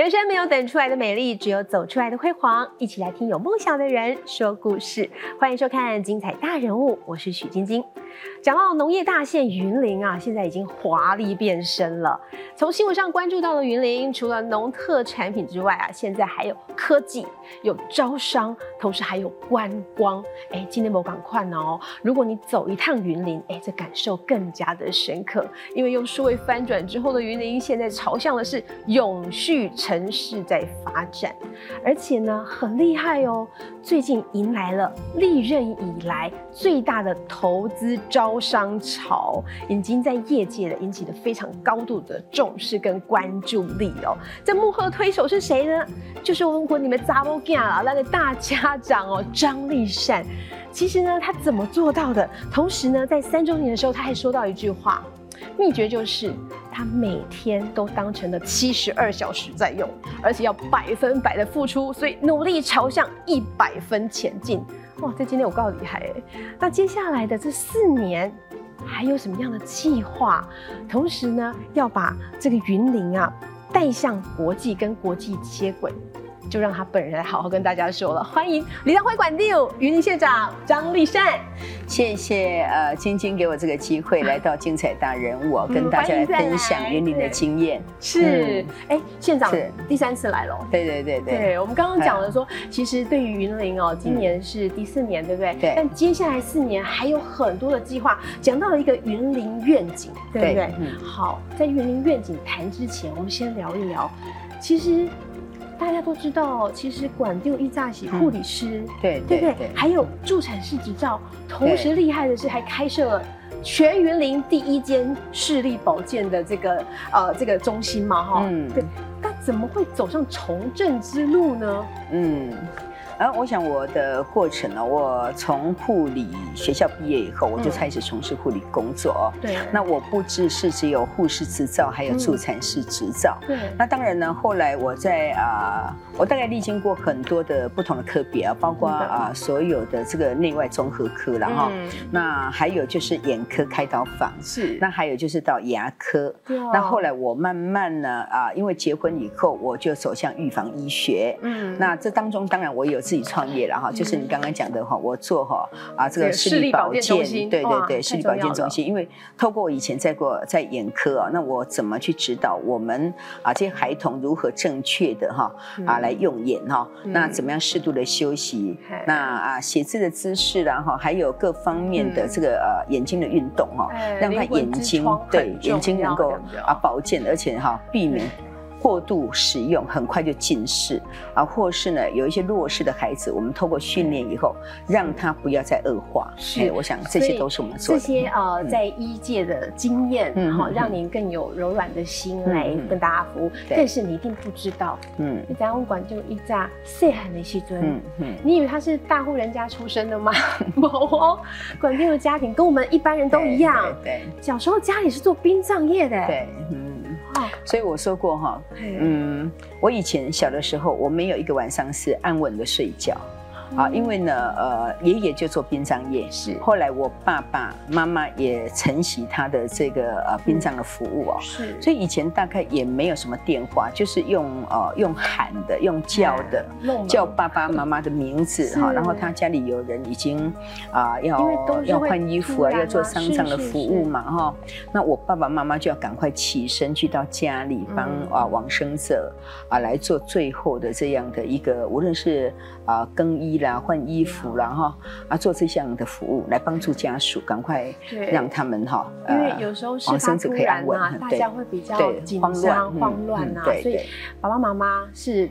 人生没有等出来的美丽，只有走出来的辉煌。一起来听有梦想的人说故事，欢迎收看精彩大人物，我是许晶晶。讲到农业大县云林啊，现在已经华丽变身了。从新闻上关注到的云林，除了农特产品之外啊，现在还有科技、有招商，同时还有观光。哎，今天我赶快哦！如果你走一趟云林，哎，这感受更加的深刻，因为用数位翻转之后的云林，现在朝向的是永续城市在发展，而且呢，很厉害哦。最近迎来了历任以来最大的投资。招商潮已经在业界的引起了非常高度的重视跟关注力哦。这幕后推手是谁呢？就是我们你们扎波干啊那个大家长哦，张立善。其实呢，他怎么做到的？同时呢，在三周年的时候，他还说到一句话，秘诀就是他每天都当成了七十二小时在用，而且要百分百的付出，所以努力朝向一百分前进。哇，这今天我告厉害哎！那接下来的这四年还有什么样的计划？同时呢，要把这个云林啊带向国际，跟国际接轨。就让他本人来好好跟大家说了。欢迎李登辉管定云林县长张立善，谢谢呃晶晶给我这个机会来到精彩大人物，跟大家来分享云林的经验。是，哎，县长第三次来了。对对对对。对我们刚刚讲了说，其实对于云林哦，今年是第四年，对不对？对。但接下来四年还有很多的计划，讲到了一个云林愿景，对不对？嗯。好，在云林愿景谈之前，我们先聊一聊，其实。大家都知道，其实管定一炸喜护理师，对对对，还有助产士执照，同时厉害的是还开设了全云林第一间视力保健的这个呃这个中心嘛，哈，嗯，对，那怎么会走上从政之路呢？嗯。然后我想我的过程呢，我从护理学校毕业以后，我就开始从事护理工作。对。那我不只是只有护士执照，还有助产士执照。对。那当然呢，后来我在啊，我大概历经过很多的不同的科别啊，包括啊所有的这个内外综合科，然后那还有就是眼科开刀房。是。那还有就是到牙科。那后来我慢慢呢啊，因为结婚以后，我就走向预防医学。嗯。那这当中当然我有。自己创业了哈，就是你刚刚讲的哈，我做哈啊这个视力保健对对对，视力保健中心。因为透过我以前在过在眼科啊，那我怎么去指导我们啊这些孩童如何正确的哈啊来用眼哈？那怎么样适度的休息？那啊写字的姿势然后还有各方面的这个呃眼睛的运动哈，让他眼睛对眼睛能够啊保健，而且哈避免。过度使用很快就近视啊，或是呢有一些弱势的孩子，我们透过训练以后，让他不要再恶化。是，我想这些都是我们做的。这些呃，在医界的经验，好，让您更有柔软的心来跟大家服务。但是你一定不知道，嗯，你在公馆就一扎细汉的细尊，嗯嗯，你以为他是大户人家出身的吗？没哦，管定的家庭跟我们一般人都一样。对，小时候家里是做殡葬业的。对，嗯。所以我说过哈，嗯，我以前小的时候，我没有一个晚上是安稳的睡觉。啊，因为呢，呃，爷爷就做殡葬业，是。后来我爸爸妈妈也承袭他的这个呃殡葬的服务哦，是。所以以前大概也没有什么电话，就是用呃用喊的，用叫的，叫爸爸妈妈的名字哈。然后他家里有人已经啊要要换衣服啊，要做丧葬的服务嘛哈。那我爸爸妈妈就要赶快起身去到家里帮啊往生者啊来做最后的这样的一个，无论是啊更衣。啦，换衣服啦哈啊，做这项的服务来帮助家属，赶快让他们哈，因为有时候是发突然啊，大家会比较紧张、慌乱啊，所以爸爸妈妈是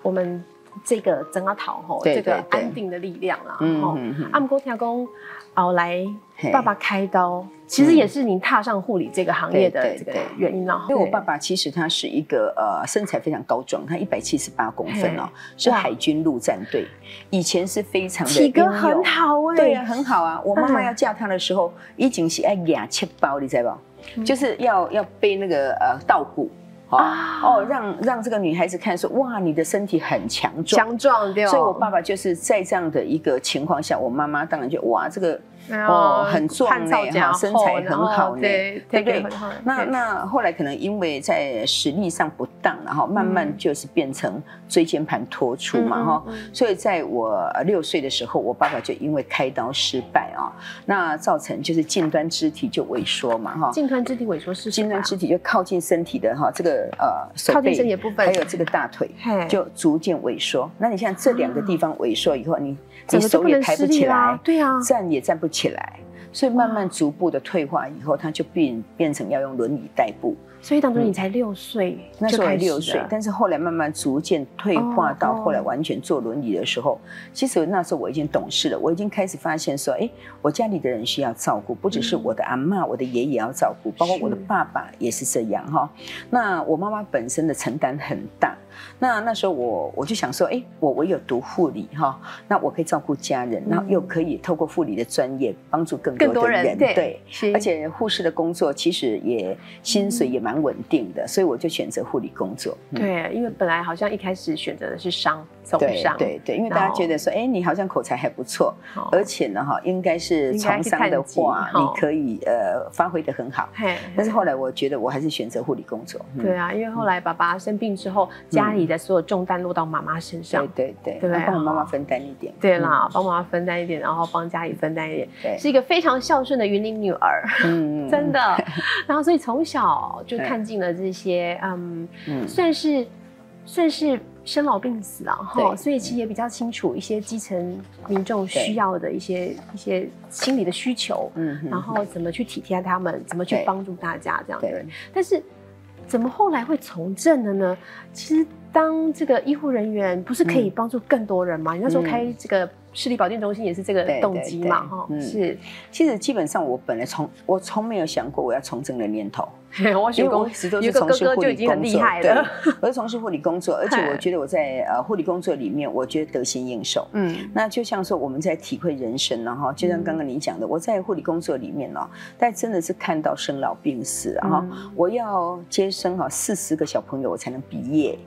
我们这个整个讨吼这个安定的力量啊。嗯嗯，阿姆哥听讲，后来爸爸开刀。其实也是您踏上护理这个行业的这个原因了。因为我爸爸其实他是一个呃身材非常高壮，他一百七十八公分哦，是海军陆战队，以前是非常的体格很好哎，对啊，很好啊。我妈妈要嫁他的时候，已经是爱牙切包，你知道不？就是要要背那个呃稻谷。啊哦，让让这个女孩子看说，哇，你的身体很强壮，强壮对。所以，我爸爸就是在这样的一个情况下，我妈妈当然就哇，这个哦，很壮呢，哈，身材很好呢，对对对？那那后来可能因为在实力上不当，然后慢慢就是变成椎间盘突出嘛，哈，所以在我六岁的时候，我爸爸就因为开刀失败啊，那造成就是近端肢体就萎缩嘛，哈，近端肢体萎缩是近端肢体就靠近身体的哈，这个呃手背部分，还有这个大腿就逐渐萎缩。那你像这两个地方萎缩以后，你你手也抬不起来，对啊，站也站不起来，所以慢慢逐步的退化以后，他就变变成要用轮椅代步。所以当初你才六岁，那时候六岁，但是后来慢慢逐渐退化到后来完全坐轮椅的时候，其实那时候我已经懂事了，我已经开始发现说，哎，我家里的人需要照顾，不只是我的阿妈、我的爷爷要照顾，包括我的爸爸也是这样哈。那我妈妈本身的承担很大。那那时候我我就想说，哎，我唯有读护理哈，那我可以照顾家人，然后又可以透过护理的专业帮助更多的人，对，而且护士的工作其实也薪水也蛮稳定的，所以我就选择护理工作。对，因为本来好像一开始选择的是商。对对对，因为大家觉得说，哎，你好像口才还不错，而且呢，哈，应该是从商的话，你可以呃发挥的很好。但是后来我觉得我还是选择护理工作。对啊，因为后来爸爸生病之后，家里的所有重担落到妈妈身上。对对对，帮我妈妈分担一点。对啦，帮妈妈分担一点，然后帮家里分担一点，是一个非常孝顺的云林女儿。嗯，真的。然后所以从小就看尽了这些，嗯，算是算是。生老病死啊，哈，所以其实也比较清楚一些基层民众需要的一些一些心理的需求，嗯，然后怎么去体贴他们，怎么去帮助大家这样子。但是怎么后来会从政的呢？其实当这个医护人员不是可以帮助更多人吗？你那时候开这个。视力保健中心也是这个动机嘛，哈，是。其实基本上我本来从我从没有想过我要从政的念头，我因为我一直都是从事护理工作，对，我是从事护理工作，而且我 觉得我在呃护理工作里面，我觉得得心应手。嗯，那就像说我们在体会人生了哈，就像刚刚你讲的，我在护理工作里面呢，但真的是看到生老病死啊，我要接生哈四十个小朋友我才能毕业。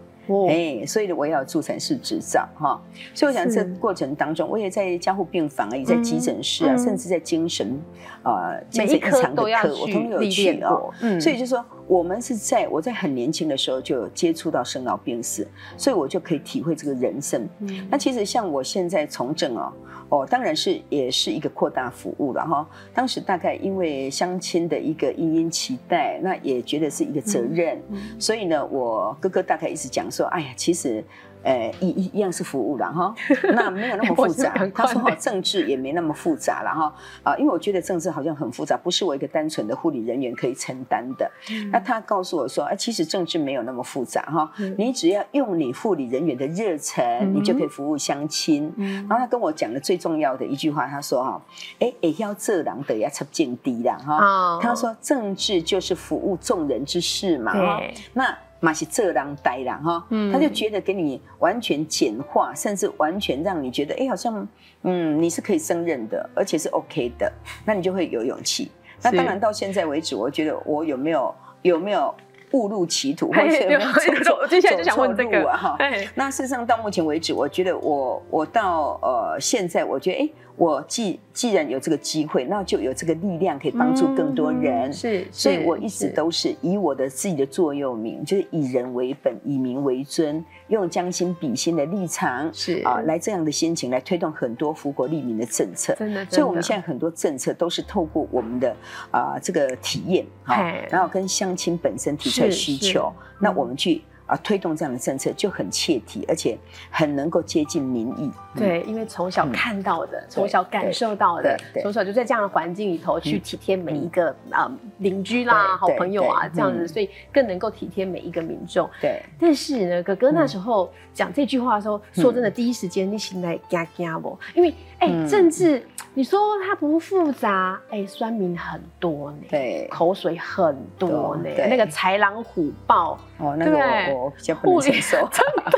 哎，所以我要助产士执照哈，所以我想这过程当中，我也在加护病房啊，也在急诊室啊，甚至在精神啊，每一科都要我都有去哦。嗯，所以就说我们是在我在很年轻的时候就接触到生老病死，所以我就可以体会这个人生。那其实像我现在从政哦。哦，当然是也是一个扩大服务了哈。当时大概因为相亲的一个殷殷期待，那也觉得是一个责任，所以呢，我哥哥大概一直讲说，哎呀，其实。呃，一一一样是服务了哈，那没有那么复杂。他说哈，政治也没那么复杂了哈。啊，因为我觉得政治好像很复杂，不是我一个单纯的护理人员可以承担的。那他告诉我说，哎，其实政治没有那么复杂哈，你只要用你护理人员的热忱，你就可以服务乡亲。然后他跟我讲的最重要的一句话，他说哈，哎，也要这郎的要插见低了哈。他说政治就是服务众人之事嘛哈。那马是这样呆了哈，他就觉得给你完全简化，甚至完全让你觉得，哎，好像嗯你是可以胜任的，而且是 OK 的，那你就会有勇气。那当然到现在为止，我觉得我有没有有没有误入歧途，或者有没有走接下来就想问这个哈。那事实上到目前为止，我觉得我我到呃现在，我觉得哎。我既既然有这个机会，那就有这个力量可以帮助更多人。是，所以我一直都是以我的自己的座右铭，就是以人为本，以民为尊，用将心比心的立场，是啊，来这样的心情来推动很多福国利民的政策。真的，所以我们现在很多政策都是透过我们的啊这个体验，哈，然后跟乡亲本身提出需求，那我们去。啊，推动这样的政策就很切题，而且很能够接近民意。对，因为从小看到的，从小感受到的，从小就在这样的环境里头去体贴每一个啊邻居啦、好朋友啊这样子，所以更能够体贴每一个民众。对。但是呢，哥哥那时候讲这句话的时候，说真的，第一时间你心来嘎嘎不？因为哎，政治你说它不复杂，哎，酸民很多呢，对，口水很多呢，那个豺狼虎豹。哦，那个我我比较不能承受，真的，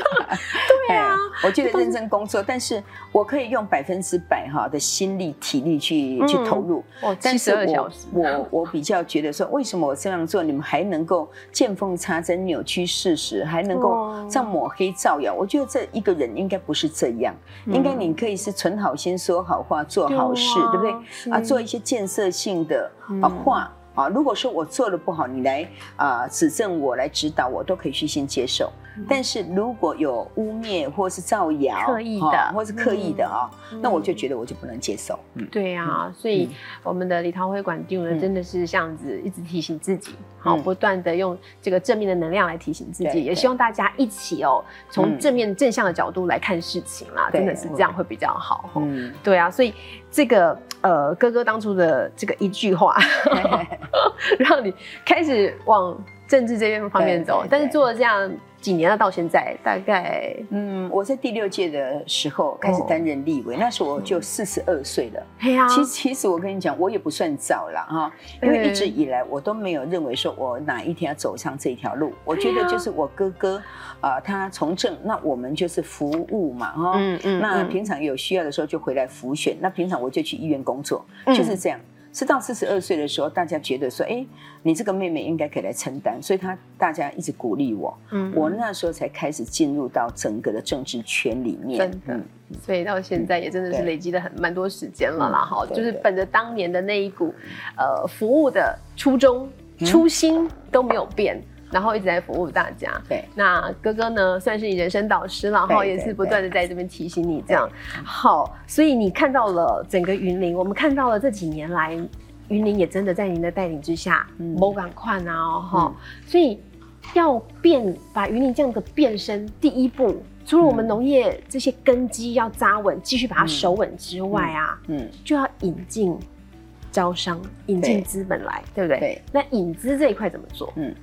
对啊，我觉得认真工作，但是我可以用百分之百哈的心力体力去去投入。哦，七十二小时。我我比较觉得说，为什么我这样做，你们还能够见缝插针、扭曲事实，还能够这样抹黑造谣？我觉得这一个人应该不是这样，应该你可以是存好心、说好话、做好好事，对不对？啊，做一些建设性的啊话。啊，如果说我做的不好，你来啊指正我，来指导我，都可以虚心接受。但是如果有污蔑或是造谣，刻意的，或是刻意的啊，那我就觉得我就不能接受。嗯，对啊，所以我们的李桃会馆定呢，真的是这样子一直提醒自己，好，不断的用这个正面的能量来提醒自己，也希望大家一起哦，从正面正向的角度来看事情啦，真的是这样会比较好。嗯，对啊，所以这个呃哥哥当初的这个一句话，让你开始往政治这边方面走，但是做了这样。几年了，到现在大概，嗯，我在第六届的时候开始担任立委，那时候我就四十二岁了。其实其实我跟你讲，我也不算早了哈，因为一直以来我都没有认为说我哪一天要走上这条路。我觉得就是我哥哥 啊，他从政，那我们就是服务嘛哈。嗯嗯。那平常有需要的时候就回来辅选，那平常我就去医院工作，就是这样。是到四十二岁的时候，大家觉得说，哎，你这个妹妹应该可以来承担，所以她大家一直鼓励我。嗯，我那时候才开始进入到整个的政治圈里面。真的，所以到现在也真的是累积了很蛮多时间了啦。哈，就是本着当年的那一股，呃，服务的初衷、初心都没有变。然后一直在服务大家。对，那哥哥呢，算是你人生导师，然后也是不断的在这边提醒你这样。好，所以你看到了整个云林，我们看到了这几年来，云林也真的在您的带领之下，某感快啊，哈。所以要变，把云林这样的变身，第一步，除了我们农业这些根基要扎稳，继续把它守稳之外啊，嗯，就要引进招商，引进资本来，对不对？对。那引资这一块怎么做？嗯。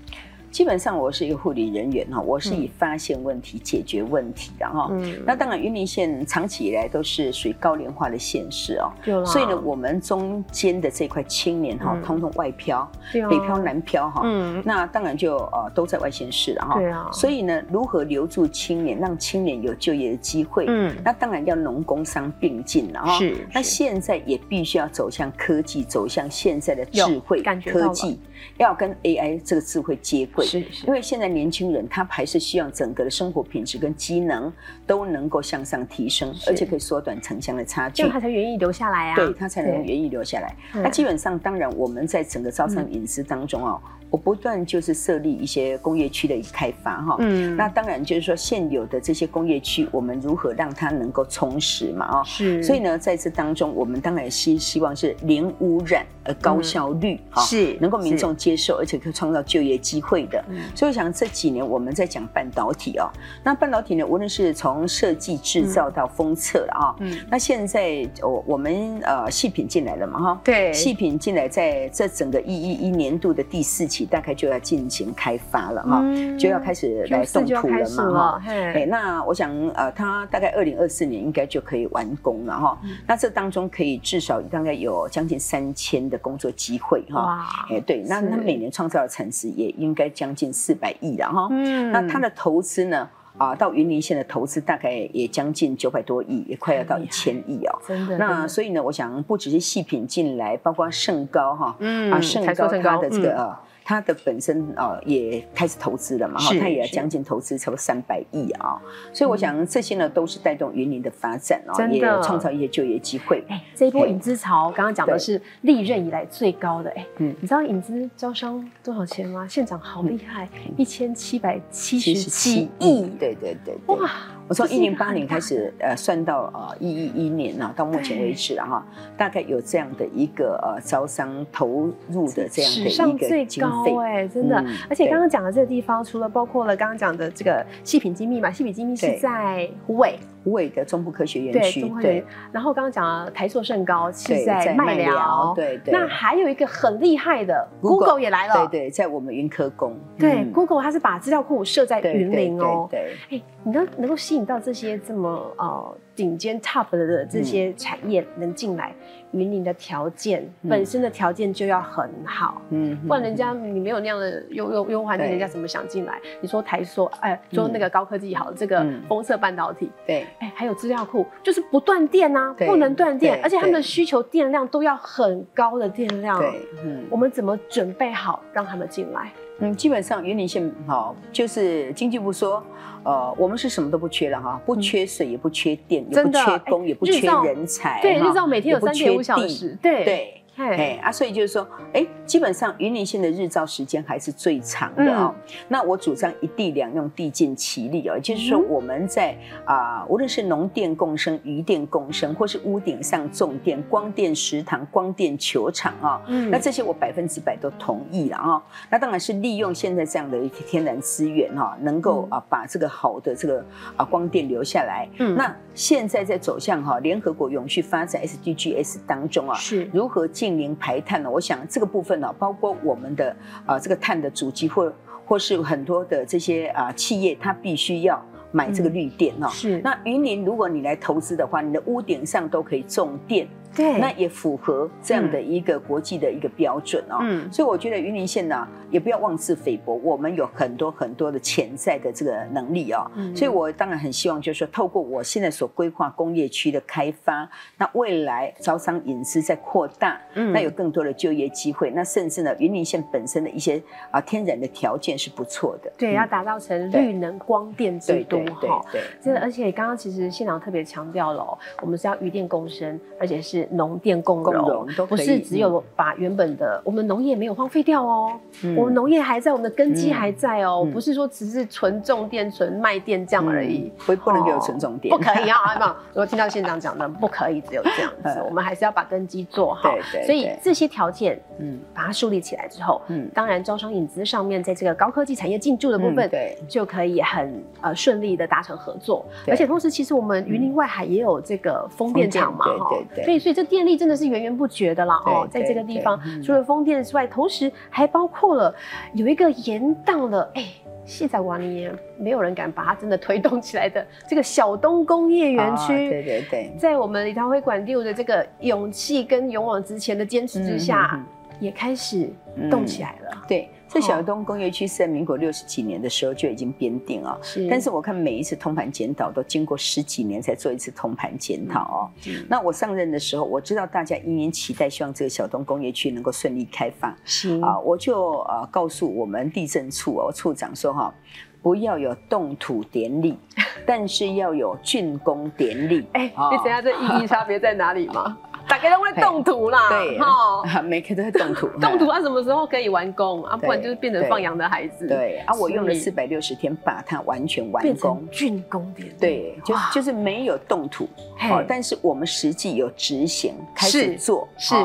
基本上我是一个护理人员哈，我是以发现问题、解决问题的哈。那当然，云林县长期以来都是属于高龄化的县市哦，所以呢，我们中间的这块青年哈，通通外漂，北漂、南漂哈。那当然就呃都在外县市了哈。对啊。所以呢，如何留住青年，让青年有就业的机会？嗯。那当然要农工商并进了哈。是。那现在也必须要走向科技，走向现在的智慧科技，要跟 AI 这个智慧接轨。是，因为现在年轻人他还是希望整个的生活品质跟机能都能够向上提升，而且可以缩短城乡的差距，他才愿意留下来啊。对他才能愿意留下来。那基本上，当然我们在整个招商引资当中哦。我不断就是设立一些工业区的开发哈，嗯，那当然就是说现有的这些工业区，我们如何让它能够充实嘛？哦，是，所以呢，在这当中，我们当然希希望是零污染而高效率哈，是能够民众接受，而且可以创造就业机会的。所以我想这几年我们在讲半导体哦，那半导体呢，无论是从设计制造到封测了啊，嗯，那现在我我们呃细品进来了嘛哈，对，细品进来在这整个一一一年度的第四期。大概就要进行开发了哈，就要开始来动土了嘛哈。哎，那我想呃，它大概二零二四年应该就可以完工了哈。那这当中可以至少大概有将近三千的工作机会哈。哎，对，那它每年创造的产值也应该将近四百亿了哈。嗯，那它的投资呢？啊，到云林县的投资大概也将近九百多亿，也快要到一千亿哦。真的。那所以呢，我想不只是细品进来，包括盛高哈，嗯，啊盛高它的这个。它的本身呃也开始投资了嘛，哈，它也要将近投资超过三百亿啊，所以我想这些呢都是带动云林的发展哦，也创造一些就业机会。哎，这一波引资潮，刚刚讲的是历任以来最高的，哎，嗯，你知道引资招商多少钱吗？县长好厉害，一千七百七十七亿，对对对，哇！我从一零八年开始，呃，算到呃一一一年呢，到目前为止啊哈，大概有这样的一个呃招商投入的这样的一个最高，哎，真的。而且刚刚讲的这个地方，除了包括了刚刚讲的这个细品精密嘛，细品精密是在湖尾。湖尾的中部科学园区，对，然后刚刚讲了台塑盛高是在麦寮，对对。那还有一个很厉害的，Google 也来了，对对，在我们云科工，对，Google 它是把资料库设在云林哦，对，哎，你能能够吸引到这些这么呃顶尖 top 的这些产业能进来。云林的条件本身的条件就要很好，嗯，不然人家你没有那样的优优优环境，人家怎么想进来？你说台塑，哎，说那个高科技好，这个封测半导体，对，哎，还有资料库，就是不断电啊，不能断电，而且他们的需求电量都要很高的电量，对，嗯，我们怎么准备好让他们进来？嗯，基本上云林县哈，就是经济部说，呃，我们是什么都不缺了哈，不缺水，也不缺电，也不缺工，也不缺人才。对，日照每天有三点五小时。对对。哎啊，所以就是说，哎，基本上云林县的日照时间还是最长的哦。那我主张一地两用，地尽其力哦，就是说我们在啊，无论是农电共生、渔电共生，或是屋顶上种电、光电食堂、光电球场啊，那这些我百分之百都同意了啊。那当然是利用现在这样的一些天然资源哈，能够啊把这个好的这个啊光电留下来。嗯，那现在在走向哈联合国永续发展 SDGs 当中啊，是如何？近零排碳呢？我想这个部分呢，包括我们的啊这个碳的主机或或是很多的这些啊企业，它必须要买这个绿电哦。是。那云林，如果你来投资的话，你的屋顶上都可以种电。对，那也符合这样的一个国际的一个标准哦。嗯，所以我觉得云林县呢，也不要妄自菲薄，我们有很多很多的潜在的这个能力哦。嗯，所以我当然很希望，就是说，透过我现在所规划工业区的开发，那未来招商引资在扩大，嗯，那有更多的就业机会，那甚至呢，云林县本身的一些啊天然的条件是不错的。对，要打造成绿能光电之都哈。对，真的，而且刚刚其实县长特别强调了，我们是要渔电共生，而且是。农电共融，不是只有把原本的我们农业没有荒废掉哦，我们农业还在，我们的根基还在哦，不是说只是纯种电、纯卖电这样而已，不不能给我纯种电，不可以啊，好不好？我听到县长讲的，不可以只有这样子，我们还是要把根基做好。对。所以这些条件，嗯，把它树立起来之后，嗯，当然招商引资上面，在这个高科技产业进驻的部分，对，就可以很呃顺利的达成合作，而且同时，其实我们云林外海也有这个风电厂嘛，哈，所以所以。这电力真的是源源不绝的啦哦，在这个地方，除了风电之外，同时还包括了有一个延宕的，哎，现在瓦尼没有人敢把它真的推动起来的这个小东工业园区，对对对，在我们李桃会馆六的这个勇气跟勇往直前的坚持之下，也开始动起来了，对。这小东工业区是在民国六十几年的时候就已经编定啊，是。但是我看每一次通盘检讨都经过十几年才做一次通盘检讨哦。那我上任的时候，我知道大家殷殷期待，希望这个小东工业区能够顺利开放。是啊，我就呃告诉我们地震处哦处长说哈，不要有动土典礼，但是要有竣工典礼。哎，你等下这意义差别在哪里吗？大家都会动土啦，对，哈，每个都会动土。动土啊，什么时候可以完工啊？不然就是变成放羊的孩子。对，啊，我用了四百六十天把它完全完工，竣工点。对，就就是没有动土，好，但是我们实际有执行，开始做，是。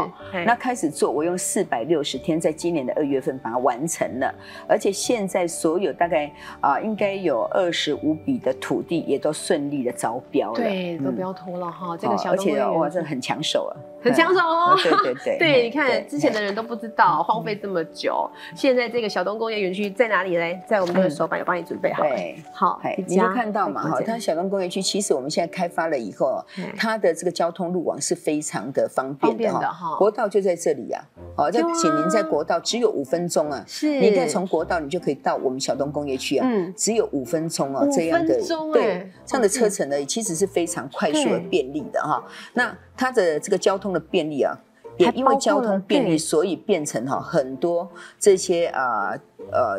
那开始做，我用四百六十天，在今年的二月份把它完成了，而且现在所有大概啊，应该有二十五笔的土地也都顺利的招标了，对，都不要拖了哈。这个小而且哇，这很抢手。很抢手哦，对对对，对，你看之前的人都不知道荒废这么久，现在这个小东工业园区在哪里嘞？在我们的手板有帮你准备好，好，你就看到嘛哈，它小东工业区其实我们现在开发了以后，它的这个交通路网是非常的方便的哈，国道就在这里呀，哦，就请您在国道只有五分钟啊，是，你再从国道你就可以到我们小东工业区啊，嗯，只有五分钟哦，这样的对，这样的车程呢，其实是非常快速而便利的哈，那。它的这个交通的便利啊，也因为交通便利，所以变成哈很多这些啊。呃，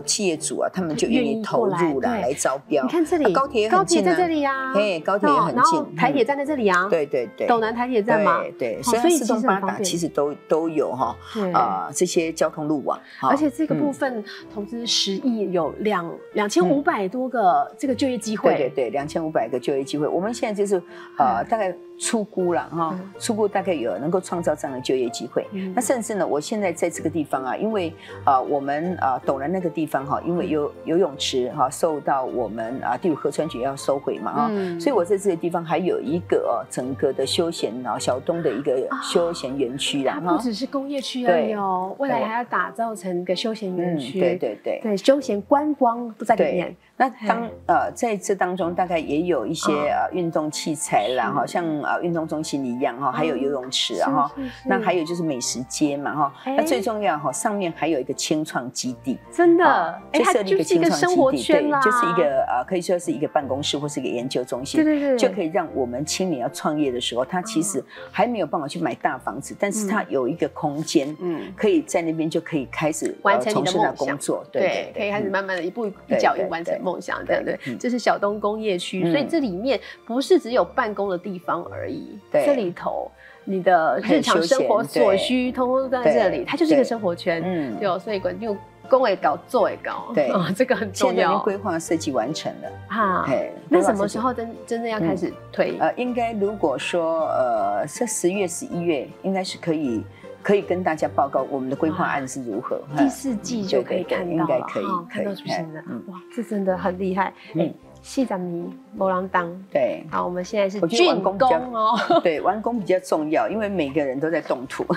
企业主啊，他们就愿意投入了来招标。你看这里，高铁高铁在这里呀，嘿，高铁也很近，台铁站在这里啊，对对对，斗南台铁站嘛？对，所以四通八达其实都都有哈，啊，这些交通路网。而且这个部分投资十亿，有两两千五百多个这个就业机会。对对对，两千五百个就业机会。我们现在就是呃，大概出估了哈，出估大概有能够创造这样的就业机会。那甚至呢，我现在在这个地方啊，因为啊，我们啊，斗南那。个地方哈，因为游游泳池哈受到我们啊第五河川局要收回嘛啊，所以我在这个地方还有一个哦整个的休闲啊小东的一个休闲园区啦，不只是工业区而已哦，未来还要打造成一个休闲园区，对对对，对休闲观光都在里面。那当呃在这当中，大概也有一些呃运动器材啦，哈，像呃运动中心一样哈，还有游泳池啊哈，那还有就是美食街嘛哈，那最重要哈，上面还有一个清创基地，真的，就设立一个清创基地，对，就是一个呃可以说是一个办公室或是一个研究中心，对对对，就可以让我们青年要创业的时候，他其实还没有办法去买大房子，但是他有一个空间，嗯，可以在那边就可以开始完成你的梦工作，对，可以开始慢慢的一步一脚印完成梦想，对对。这是小东工业区，所以这里面不是只有办公的地方而已。这里头你的日常生活所需，通通都在这里，它就是一个生活圈。嗯，对，所以管就工也搞，做也搞，对啊，这个很重要。规划设计完成了哈。那什么时候真真正要开始推？呃，应该如果说呃，这十月、十一月，应该是可以。可以跟大家报告我们的规划案是如何。第四季就可以看到了，可以看到出现的。哇，这真的很厉害。嗯，细长泥摩浪当。对。好，我们现在是竣工哦。对，完工比较重要，因为每个人都在动土。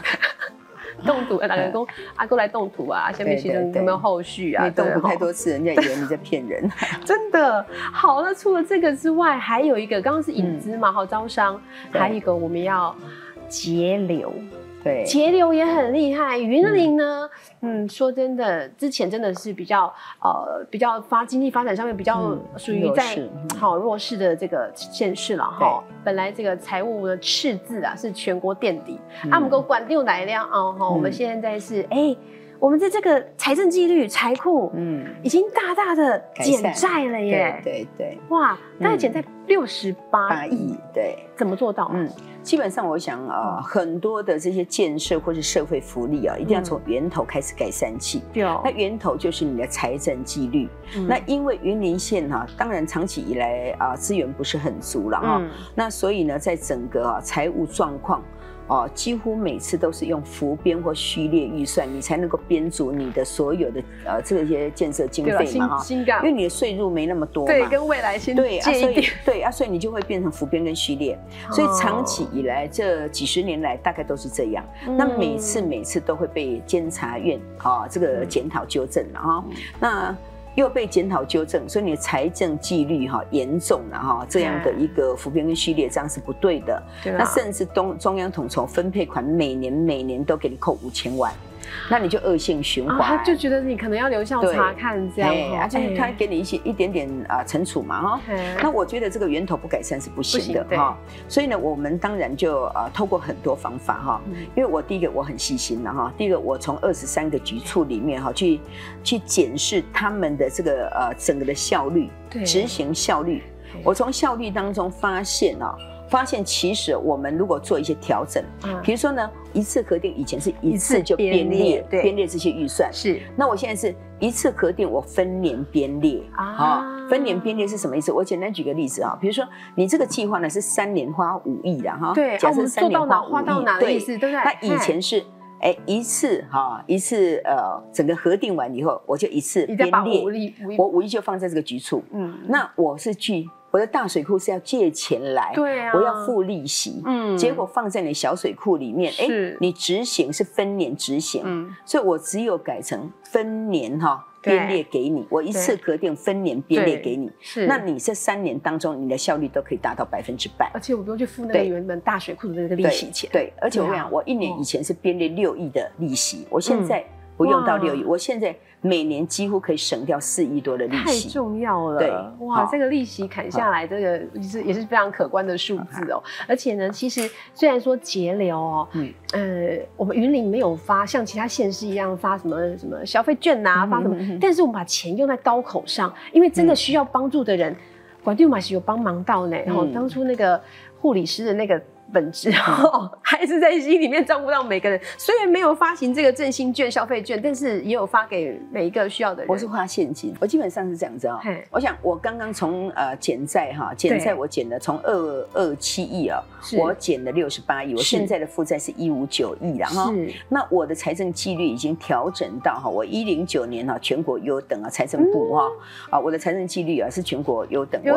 动土，哪个工阿哥来动土啊？下面其实有没有后续啊？你动土太多次，人家以为你在骗人。真的。好，那除了这个之外，还有一个，刚刚是引资嘛，好招商，还有一个我们要节流。对，节流也很厉害。云林呢，嗯，说真的，之前真的是比较呃比较发经济发展上面比较属于在好弱势的这个县市了哈。本来这个财务的赤字啊是全国垫底，阿姆哥管六来量啊哈。我们现在是哎。我们的这个财政纪律、财库，嗯，已经大大的减债了耶。对对，哇，大概减在六十八亿。对，怎么做到？嗯，基本上我想啊，很多的这些建设或是社会福利啊，一定要从源头开始改善起。对哦，那源头就是你的财政纪律。那因为云林县哈，当然长期以来啊资源不是很足了哈，那所以呢，在整个啊财务状况。哦，几乎每次都是用浮编或虚列预算，你才能够编足你的所有的呃这些建设经费嘛哈，因为你的税入没那么多嘛，对，跟未来先对啊，所以对啊，所以你就会变成浮编跟虚列，所以长期以来这几十年来大概都是这样，那每次每次都会被监察院啊这个检讨纠正了哈，那。又被检讨纠正，所以你的财政纪律哈严重了哈，这样的一个扶贫跟序列这样是不对的。那甚至东中央统筹分配款，每年每年都给你扣五千万。那你就恶性循环，他就觉得你可能要留校查看这样，而且他给你一些一点点啊惩处嘛哈。那我觉得这个源头不改善是不行的哈。所以呢，我们当然就呃透过很多方法哈，因为我第一个我很细心的哈，第一个我从二十三个局处里面哈去去检视他们的这个呃整个的效率，执行效率，我从效率当中发现啊。发现其实我们如果做一些调整，比如说呢，一次核定以前是一次就编列编列这些预算，是。那我现在是一次核定，我分年编列啊。分年编列是什么意思？我简单举个例子啊，比如说你这个计划呢是三年花五亿的哈，对，假设三年花五亿，对，对不对？那以前是哎一次哈一次呃整个核定完以后，我就一次编列，我五亿就放在这个局处，嗯，那我是去。我的大水库是要借钱来，对啊，我要付利息，嗯，结果放在你小水库里面，哎，你执行是分年执行，嗯，所以我只有改成分年哈编列给你，我一次核定分年编列给你，是，那你这三年当中你的效率都可以达到百分之百，而且我不用去付那个原本大水库的那个利息钱，对，而且我跟你讲，我一年以前是编列六亿的利息，我现在不用到六亿，我现在。每年几乎可以省掉四亿多的利息，太重要了。对，哇，这个利息砍下来，这个也是也是非常可观的数字哦。而且呢，其实虽然说节流哦，嗯，呃，我们云林没有发像其他县市一样发什么什么消费券呐，发什么，但是我们把钱用在刀口上，因为真的需要帮助的人，管定马是有帮忙到呢。然后当初那个护理师的那个。本质还是在心里面照顾到每个人。虽然没有发行这个振兴券、消费券，但是也有发给每一个需要的人。我是花现金，我基本上是这样子啊。我想我刚刚从呃减债哈，减债我减了从二二七亿啊，我减了六十八亿，我现在的负债是一五九亿了哈那我的财政纪律已经调整到哈，我一零九年哈全国优等啊，财政部哈啊，我的财政纪律啊是全国优等，我我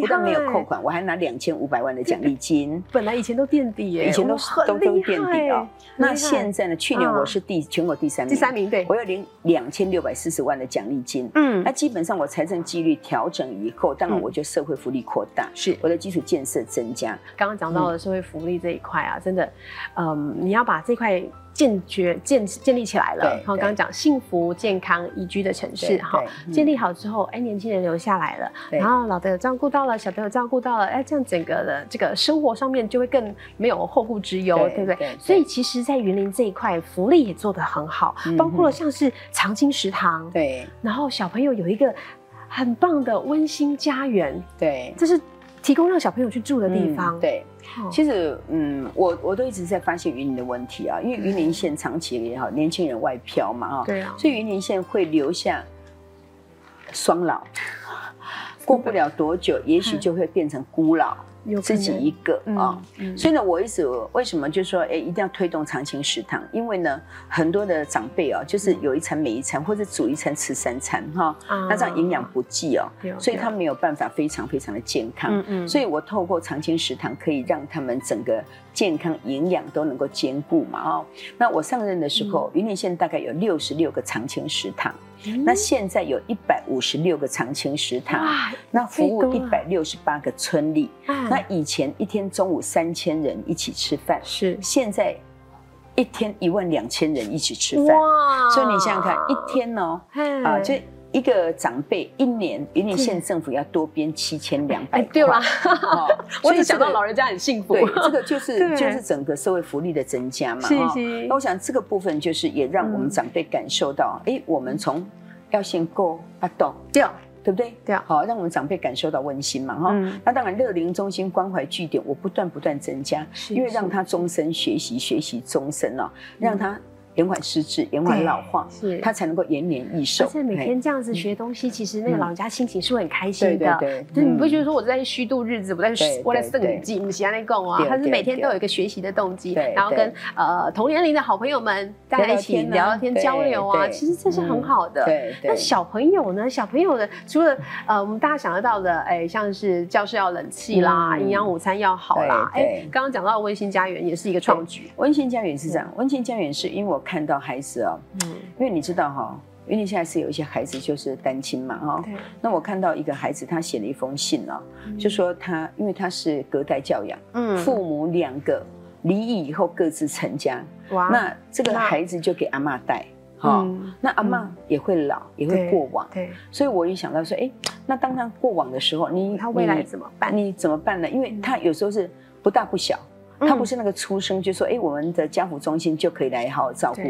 不但没有扣款，我还拿两千五百万的奖励金。本来以前。前都垫底耶，以前都都都垫底啊。那现在呢？去年我是第全国第三名，第三名对，我有领两千六百四十万的奖励金。嗯，那基本上我财政纪律调整以后，当然我就社会福利扩大，是我的基础建设增加。刚刚讲到的社会福利这一块啊，真的，嗯，你要把这块。建觉建建立起来了，然后刚刚讲幸福健康宜居的城市哈，建立好之后，哎，年轻人留下来了，然后老的有照顾到了，小的有照顾到了，哎，这样整个的这个生活上面就会更没有后顾之忧，对不对？所以其实，在云林这一块福利也做得很好，包括了像是长青食堂，对，然后小朋友有一个很棒的温馨家园，对，这是提供让小朋友去住的地方，对。其实，嗯，我我都一直在发现云林的问题啊，因为云林县长期也好，年轻人外漂嘛，啊，对啊，所以云林县会留下双老，过不了多久，也许就会变成孤老。自己一个啊，所以呢，我一直为什么就说，哎，一定要推动长青食堂？因为呢，很多的长辈啊，就是有一餐没一餐，或者煮一餐吃三餐哈，那这样营养不济哦，所以他没有办法非常非常的健康。嗯嗯，所以我透过长青食堂，可以让他们整个健康营养都能够兼顾嘛哦。那我上任的时候，云林县大概有六十六个长青食堂。那现在有一百五十六个常青食堂，那服务一百六十八个村里。那以前一天中午三千人一起吃饭，是现在一天一万两千人一起吃饭。哇！所以你想想看，一天呢，啊，就。一个长辈一年，云林县政府要多编七千两百块。对吧，我只想到老人家很幸福。对，这个就是 就是整个社会福利的增加嘛。是是。那我想这个部分就是也让我们长辈感受到，哎，我们从要先够阿斗掉，对不对？对。好，让我们长辈感受到温馨嘛哈。那当然，乐龄中心关怀据点我不断不断增加，因为让他终身学习，学习终身哦，让他。延缓失智，延缓老化，是他才能够延年益寿。而且每天这样子学东西，其实那个老人家心情是会很开心的。对对对，你不会觉得说我在虚度日子，我在我在剩记，不喜欢那讲啊。他是每天都有一个学习的动机，然后跟呃同年龄的好朋友们在一起聊聊天交流啊，其实这是很好的。对对。那小朋友呢？小朋友的除了呃我们大家想得到的，哎，像是教室要冷气啦，营养午餐要好啦。哎，刚刚讲到温馨家园也是一个创举。温馨家园是这样，温馨家园是因为我看到孩子。嗯，因为你知道哈，因为你现在是有一些孩子就是单亲嘛哈。那我看到一个孩子，他写了一封信哦，就说他因为他是隔代教养，嗯，父母两个离异以后各自成家，哇，那这个孩子就给阿妈带，哈，那阿妈也会老，也会过往，对，所以我一想到说，哎，那当他过往的时候，你他未来怎么办？你怎么办呢？因为他有时候是不大不小。他不是那个出生就说，哎，我们的家扶中心就可以来好好照顾。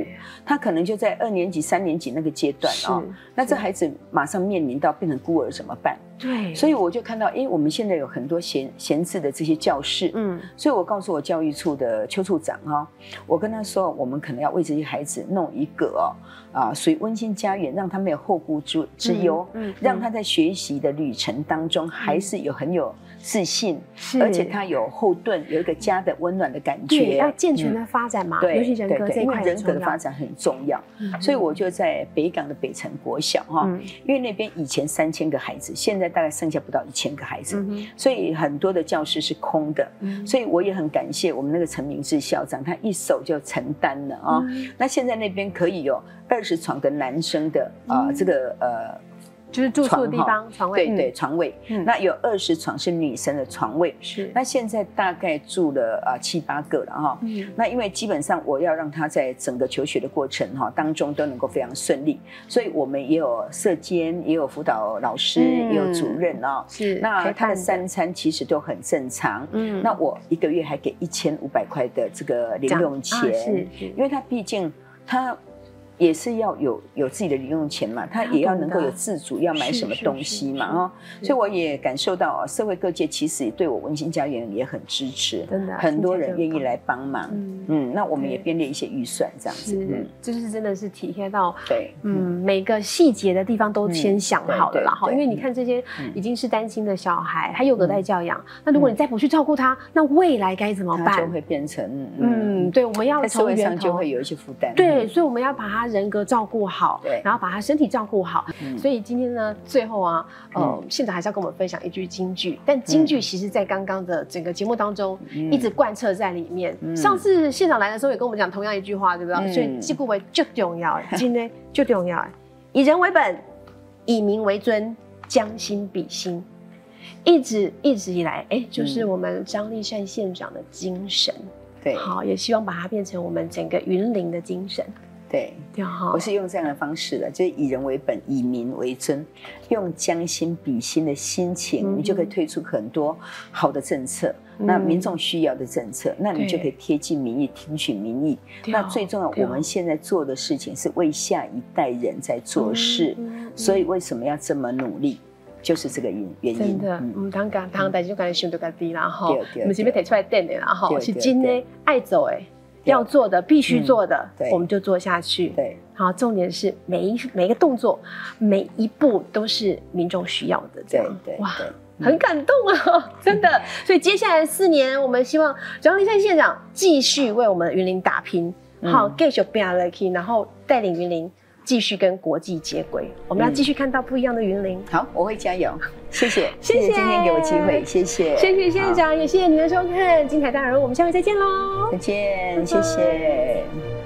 他可能就在二年级、三年级那个阶段哦。那这孩子马上面临到变成孤儿怎么办？对。所以我就看到，哎，我们现在有很多闲闲置的这些教室。嗯。所以我告诉我教育处的邱处长哈，我跟他说，我们可能要为这些孩子弄一个哦，啊，属于温馨家园，让他没有后顾之之忧，嗯，让他在学习的旅程当中还是有很有。自信，而且他有后盾，有一个家的温暖的感觉。要健全的发展嘛，对，尤其人格这一块人格的发展很重要。所以我就在北港的北城国小哈，因为那边以前三千个孩子，现在大概剩下不到一千个孩子，所以很多的教室是空的。所以我也很感谢我们那个陈明志校长，他一手就承担了啊。那现在那边可以有二十床的男生的啊，这个呃。就是住宿的地方，床位。对对床位，那有二十床是女生的床位，是。那现在大概住了啊七八个了哈，嗯。那因为基本上我要让他在整个求学的过程哈当中都能够非常顺利，所以我们也有社监，也有辅导老师，也有主任啊，是那他的三餐其实都很正常，嗯，那我一个月还给一千五百块的这个零用钱，是，因为他毕竟他。也是要有有自己的零用钱嘛，他也要能够有自主，要买什么东西嘛，哦，所以我也感受到啊，社会各界其实对我温馨家园也很支持，真的，很多人愿意来帮忙，嗯，那我们也编列一些预算这样子，嗯，就是真的是体贴到，对，嗯，每个细节的地方都先想好了啦，哈，因为你看这些已经是单亲的小孩，还有隔代教养，那如果你再不去照顾他，那未来该怎么办？就会变成，嗯，对，我们要在社会上就会有一些负担，对，所以我们要把他。他人格照顾好，对然后把他身体照顾好。嗯所以今天呢，最后啊，呃，县长还是要跟我们分享一句金句，但金句其实在刚刚的整个节目当中嗯一直贯彻在里面。嗯上次县长来的时候也跟我们讲同样一句话，对不对？嗯所以这部为就重要，今天就重要，以人为本，以民为尊，将心比心。一直一直以来，哎，就是嗯我们张立善县长的精神。对好，也希望把它变成我们整个云林的精神。对。我，是用这样的方式的，就是以人为本，以民为尊，用将心比心的心情，嗯。你就可以推出很多好的政策。嗯。那民众需要的政策，那你就可以贴近民意，听取民意。那最重要，我们现在做的事情是为下一代人在做事，所以为什么要这么努力，就是这个原原因。真的，嗯。嗯，当讲当代就感觉想到家己啦哈对，对我们这边提出来点的啦哈，是今天对。爱走哎，对要做的必须做的对，我们就做下去。对。好，重点是每一每一个动作，每一步都是民众需要的，这对样。对哇。对，很感动啊，真的。所以接下来四年，我们希望蒋立山县长继续为我们云林打拼，嗯。好，继续变 lucky，然后带领云林继续跟国际接轨。我们要继续看到不一样的云林。好，我会加油。谢谢，谢谢今天给我机会，谢谢，谢谢县好，长，也谢谢您的收看，精彩大人物，我们下回再见喽。再见，谢谢。